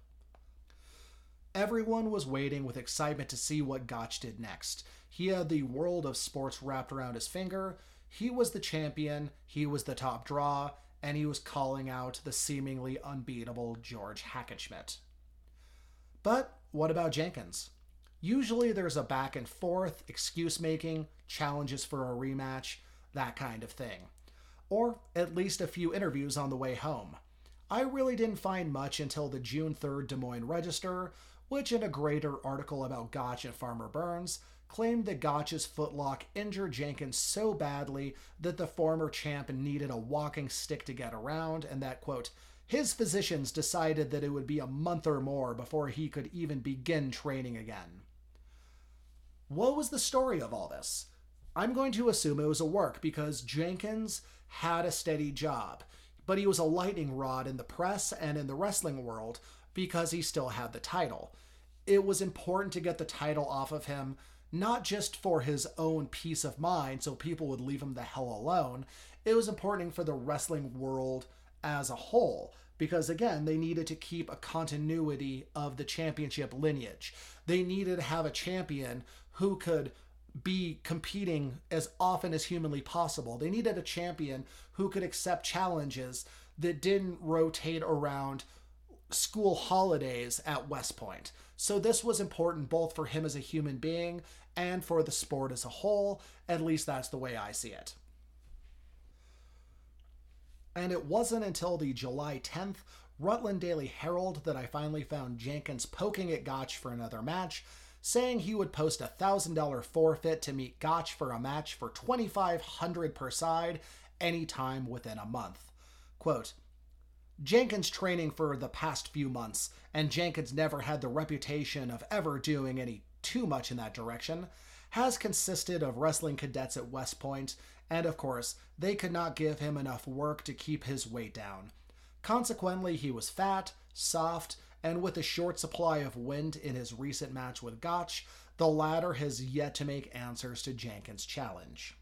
Everyone was waiting with excitement to see what Gotch did next. He had the world of sports wrapped around his finger. He was the champion, he was the top draw, and he was calling out the seemingly unbeatable George Hackenschmidt. But what about Jenkins? Usually there's a back and forth, excuse making, challenges for a rematch, that kind of thing. Or at least a few interviews on the way home. I really didn't find much until the June 3rd Des Moines Register, which, in a greater article about Gotch and Farmer Burns, claimed that Gotch's footlock injured Jenkins so badly that the former champ needed a walking stick to get around, and that, quote, his physicians decided that it would be a month or more before he could even begin training again. What was the story of all this? I'm going to assume it was a work because Jenkins had a steady job, but he was a lightning rod in the press and in the wrestling world because he still had the title. It was important to get the title off of him not just for his own peace of mind, so people would leave him the hell alone. It was important for the wrestling world as a whole, because again, they needed to keep a continuity of the championship lineage. They needed to have a champion who could be competing as often as humanly possible. They needed a champion who could accept challenges that didn't rotate around school holidays at West Point. So this was important both for him as a human being and for the sport as a whole. At least that's the way I see it. And it wasn't until the July 10th Rutland Daily Herald that I finally found Jenkins poking at Gotch for another match, saying he would post a $1,000 forfeit to meet Gotch for a match for 2500 per side anytime within a month. Quote, Jenkins training for the past few months, and Jenkins never had the reputation of ever doing any too much in that direction, has consisted of wrestling cadets at West Point, and of course, they could not give him enough work to keep his weight down. Consequently, he was fat, soft, and with a short supply of wind in his recent match with Gotch, the latter has yet to make answers to Jenkins' challenge.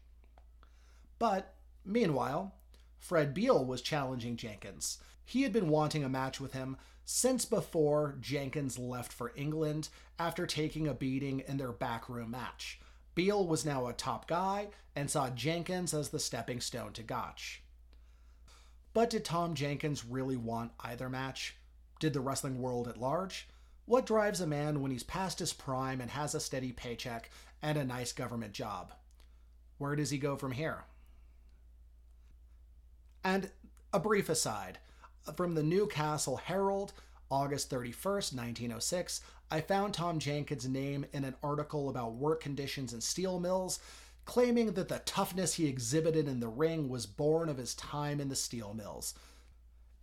But, meanwhile, Fred Beal was challenging Jenkins. He had been wanting a match with him since before Jenkins left for England after taking a beating in their backroom match. Beal was now a top guy and saw Jenkins as the stepping stone to Gotch. But did Tom Jenkins really want either match? Did the wrestling world at large? What drives a man when he's past his prime and has a steady paycheck and a nice government job? Where does he go from here? And a brief aside from the Newcastle Herald, August 31st, 1906, I found Tom Jenkins' name in an article about work conditions in steel mills, claiming that the toughness he exhibited in the ring was born of his time in the steel mills.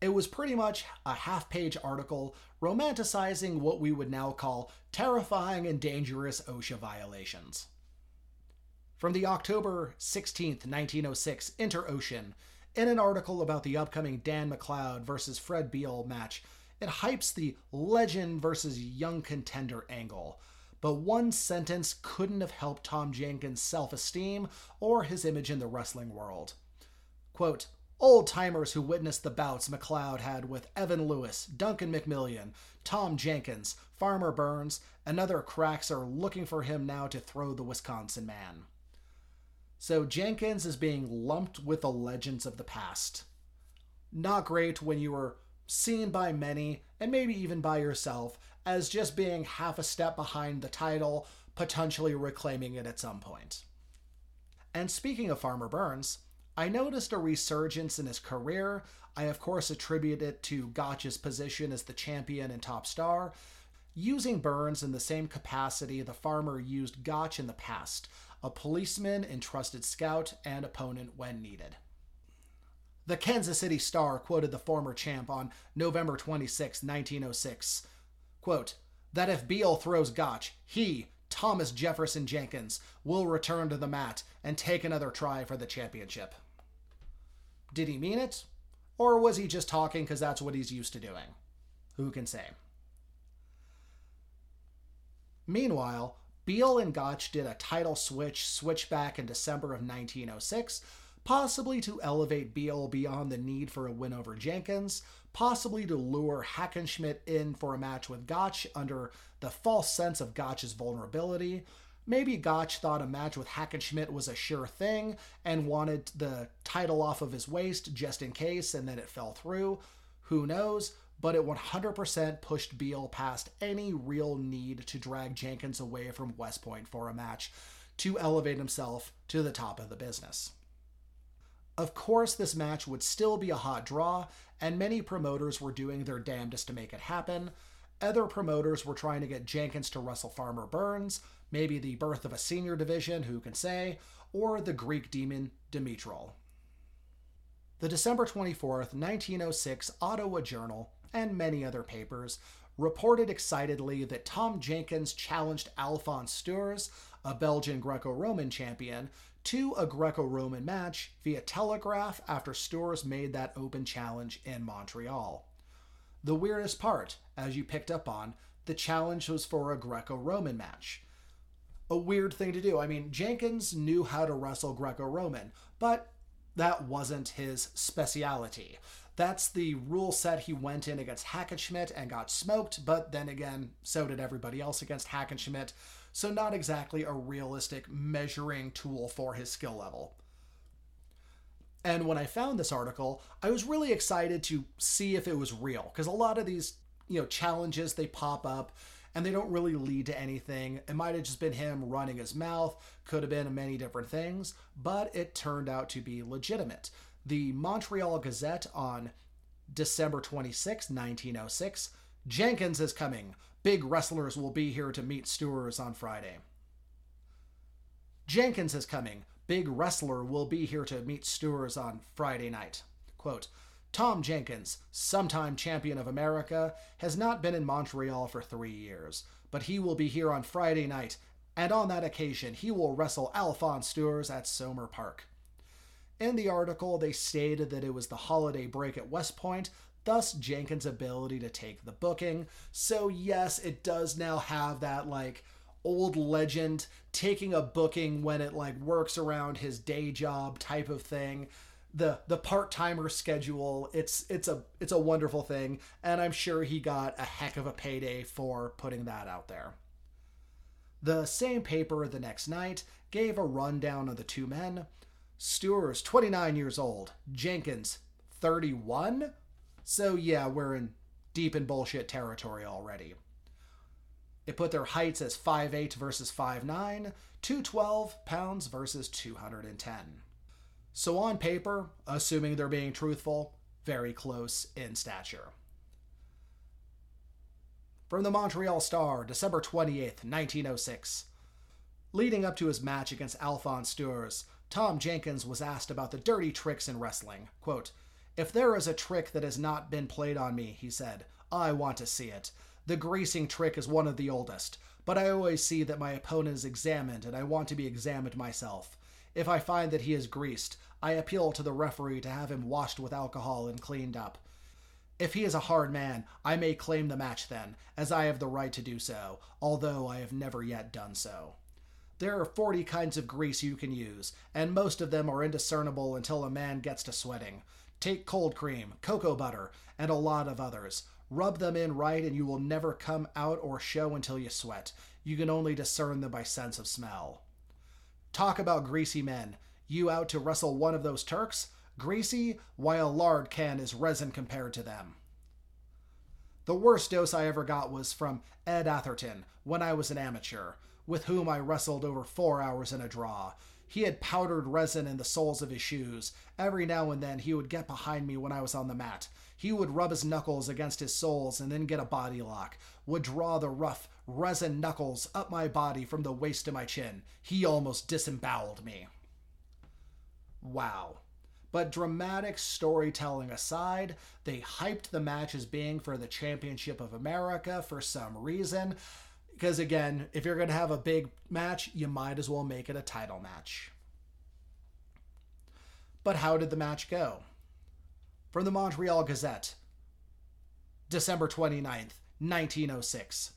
It was pretty much a half page article romanticizing what we would now call terrifying and dangerous OSHA violations. From the October 16, 1906 Inter-Ocean, in an article about the upcoming Dan McLeod versus Fred Beal match, it hypes the legend versus young contender angle. but one sentence couldn't have helped Tom Jenkins' self esteem or his image in the wrestling world. Quote, Old timers who witnessed the bouts McLeod had with Evan Lewis, Duncan McMillian, Tom Jenkins, Farmer Burns, and other cracks are looking for him now to throw the Wisconsin man. So Jenkins is being lumped with the legends of the past. Not great when you were seen by many, and maybe even by yourself, as just being half a step behind the title, potentially reclaiming it at some point. And speaking of Farmer Burns, I noticed a resurgence in his career. I, of course, attribute it to Gotch's position as the champion and top star, using Burns in the same capacity the farmer used Gotch in the past a policeman and trusted scout and opponent when needed. The Kansas City Star quoted the former champ on November 26, 1906. Quote, that if Beal throws Gotch, he, Thomas Jefferson Jenkins, will return to the mat and take another try for the championship. Did he mean it? Or was he just talking because that's what he's used to doing? Who can say? Meanwhile, Beal and Gotch did a title switch switchback in December of 1906, possibly to elevate Beal beyond the need for a win over Jenkins, possibly to lure Hackenschmidt in for a match with Gotch under the false sense of Gotch's vulnerability. Maybe Gotch thought a match with Hackenschmidt was a sure thing and wanted the title off of his waist just in case, and then it fell through. Who knows? But it 100% pushed Beal past any real need to drag Jenkins away from West Point for a match to elevate himself to the top of the business. Of course, this match would still be a hot draw, and many promoters were doing their damnedest to make it happen. Other promoters were trying to get Jenkins to wrestle Farmer Burns, maybe the birth of a senior division, who can say, or the Greek demon Demetral. The December 24th, 1906 Ottawa Journal, and many other papers, reported excitedly that Tom Jenkins challenged Alphonse Steurs, a Belgian Greco Roman champion, to a Greco Roman match via telegraph after Steurs made that open challenge in Montreal. The weirdest part, as you picked up on, the challenge was for a Greco Roman match. A weird thing to do. I mean, Jenkins knew how to wrestle Greco Roman, but that wasn't his speciality. That's the rule set he went in against Hackenschmidt and got smoked, but then again, so did everybody else against Hackenschmidt so not exactly a realistic measuring tool for his skill level. And when I found this article, I was really excited to see if it was real because a lot of these, you know, challenges they pop up and they don't really lead to anything. It might have just been him running his mouth, could have been many different things, but it turned out to be legitimate. The Montreal Gazette on December 26, 1906, Jenkins is coming big wrestlers will be here to meet Steurs on Friday. Jenkins is coming. Big wrestler will be here to meet Steurs on Friday night. Quote, Tom Jenkins, sometime champion of America, has not been in Montreal for three years, but he will be here on Friday night, and on that occasion he will wrestle Alphonse Steurs at Sohmer Park. In the article, they stated that it was the holiday break at West Point, thus Jenkins' ability to take the booking. So, yes, it does now have that like old legend taking a booking when it like works around his day job type of thing the the part-timer schedule it's it's a it's a wonderful thing and i'm sure he got a heck of a payday for putting that out there the same paper the next night gave a rundown of the two men Steurs 29 years old jenkins 31 so yeah, we're in deep in bullshit territory already. It put their heights as 5'8 versus 5'9, 212 pounds versus 210. So on paper, assuming they're being truthful, very close in stature. From the Montreal Star, December 28th, 1906. Leading up to his match against Alphonse Steurs, Tom Jenkins was asked about the dirty tricks in wrestling. Quote, if there is a trick that has not been played on me, he said, I want to see it. The greasing trick is one of the oldest, but I always see that my opponent is examined and I want to be examined myself. If I find that he is greased, I appeal to the referee to have him washed with alcohol and cleaned up. If he is a hard man, I may claim the match then, as I have the right to do so, although I have never yet done so. There are 40 kinds of grease you can use, and most of them are indiscernible until a man gets to sweating. Take cold cream, cocoa butter, and a lot of others. Rub them in right, and you will never come out or show until you sweat. You can only discern them by sense of smell. Talk about greasy men. You out to wrestle one of those Turks? Greasy? A lard can is resin compared to them. The worst dose I ever got was from Ed Atherton when I was an amateur, with whom I wrestled over four hours in a draw. He had powdered resin in the soles of his shoes. Every now and then he would get behind me when I was on the mat. He would rub his knuckles against his soles and then get a body lock, would draw the rough resin knuckles up my body from the waist to my chin. He almost disemboweled me. Wow. But dramatic storytelling aside, they hyped the match as being for the Championship of America for some reason. Because again, if you're going to have a big match, you might as well make it a title match. But how did the match go? From the Montreal Gazette, December 29th, 1906.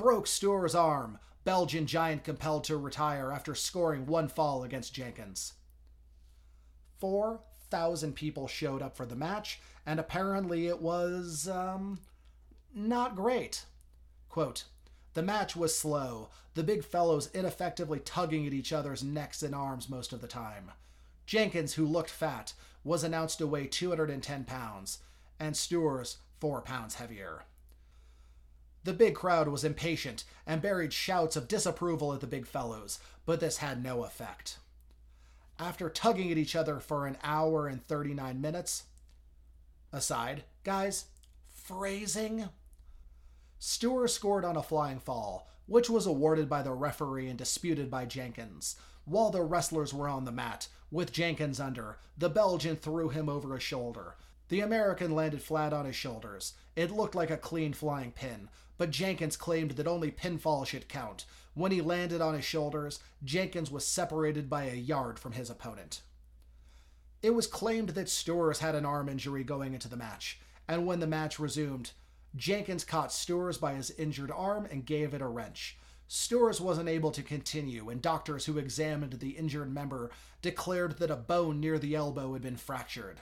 Broke Steurs' arm. Belgian giant compelled to retire after scoring one fall against Jenkins. 4,000 people showed up for the match, and apparently it was, um, not great. Quote, the match was slow, the big fellows ineffectively tugging at each other's necks and arms most of the time. Jenkins, who looked fat, was announced to weigh 210 pounds, and Steurs' 4 pounds heavier. The big crowd was impatient and buried shouts of disapproval at the big fellows, but this had no effect after tugging at each other for an hour and 39 minutes. Aside, guys, phrasing. Steurs scored on a flying fall, which was awarded by the referee and disputed by Jenkins. While the wrestlers were on the mat, with Jenkins under, the Belgian threw him over his shoulder. The American landed flat on his shoulders. It looked like a clean flying pin, but Jenkins claimed that only pinfall should count. When he landed on his shoulders, Jenkins was separated by a yard from his opponent. It was claimed that Steurs had an arm injury going into the match, and when the match resumed, Jenkins caught Steurs by his injured arm and gave it a wrench. Steurs wasn't able to continue, and doctors who examined the injured member declared that a bone near the elbow had been fractured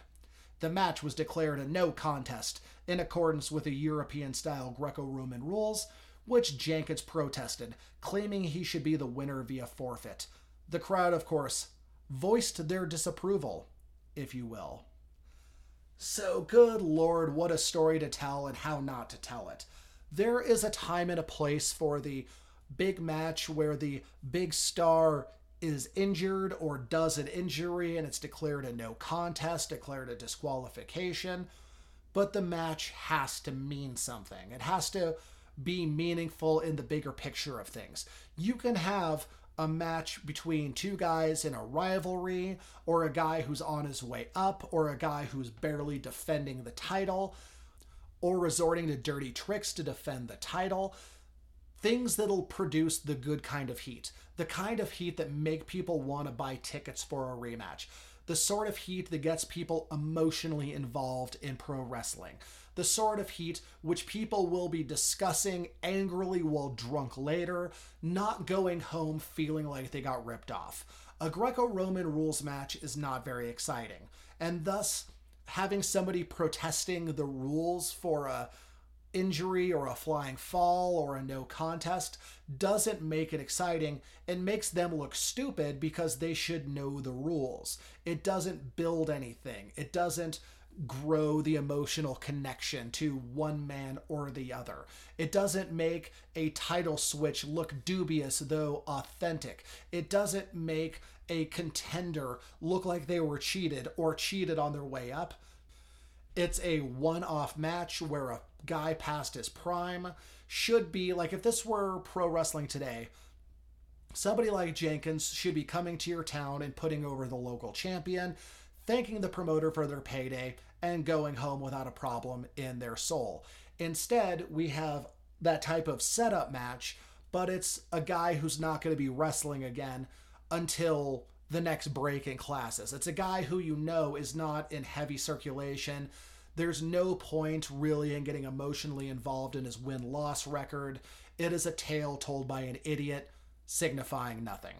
the match was declared a no contest in accordance with the European style Greco Roman rules, which Jenkins protested, claiming he should be the winner via forfeit. The crowd, of course, voiced their disapproval, if you will. So, good lord, what a story to tell and how not to tell it. There is a time and a place for the big match where the big star is injured or does an injury and it's declared a no contest, declared a disqualification. But the match has to mean something. It has to be meaningful in the bigger picture of things. You can have a match between two guys in a rivalry, or a guy who's on his way up, or a guy who's barely defending the title, or resorting to dirty tricks to defend the title things that'll produce the good kind of heat, the kind of heat that make people want to buy tickets for a rematch, the sort of heat that gets people emotionally involved in pro wrestling, the sort of heat which people will be discussing angrily while drunk later, not going home feeling like they got ripped off. A Greco Roman rules match is not very exciting, and thus having somebody protesting the rules for a injury or a flying fall or a no contest doesn't make it exciting. It makes them look stupid because they should know the rules. It doesn't build anything. It doesn't grow the emotional connection to one man or the other. It doesn't make a title switch look dubious, though authentic. It doesn't make a contender look like they were cheated or cheated on their way up. It's a one off match where a guy past his prime should be like if this were pro wrestling today somebody like jenkins should be coming to your town and putting over the local champion thanking the promoter for their payday and going home without a problem in their soul instead we have that type of setup match but it's a guy who's not going to be wrestling again until the next break in classes. It's a guy who you know is not in heavy circulation There's no point really in getting emotionally involved in his win loss record. It is a tale told by an idiot, signifying nothing.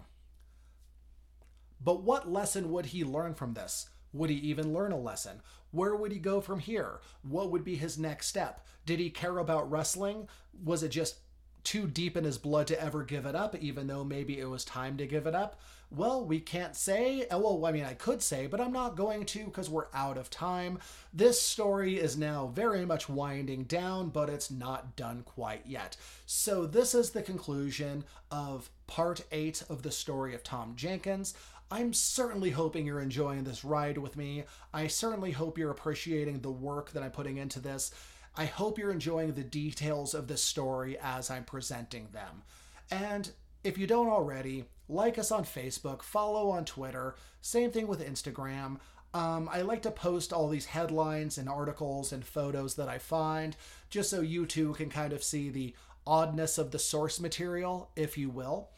But what lesson would he learn from this? Would he even learn a lesson? Where would he go from here? What would be his next step? Did he care about wrestling? Was it just too deep in his blood to ever give it up, even though maybe it was time to give it up? Well, we can't say. Uh, well, I mean, I could say, but I'm not going to because we're out of time. This story is now very much winding down, but it's not done quite yet. So, this is the conclusion of part eight of the story of Tom Jenkins. I'm certainly hoping you're enjoying this ride with me. I certainly hope you're appreciating the work that I'm putting into this. I hope you're enjoying the details of this story as I'm presenting them. And if you don't already, like us on Facebook, follow on Twitter, same thing with Instagram. Um, I like to post all these headlines and articles and photos that I find just so you too can kind of see the oddness of the source material, if you will.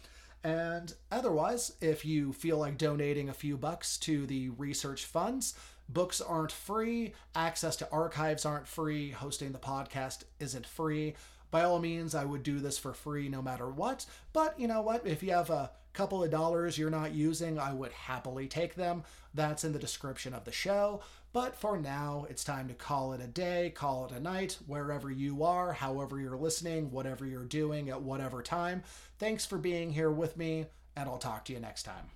And otherwise, if you feel like donating a few bucks to the research funds, books aren't free, access to archives aren't free, hosting the podcast isn't free. By all means, I would do this for free no matter what. But you know what? If you have a couple of dollars you're not using, I would happily take them. That's in the description of the show. But for now, it's time to call it a day, call it a night, wherever you are, however you're listening, whatever you're doing, at whatever time. Thanks for being here with me, and I'll talk to you next time.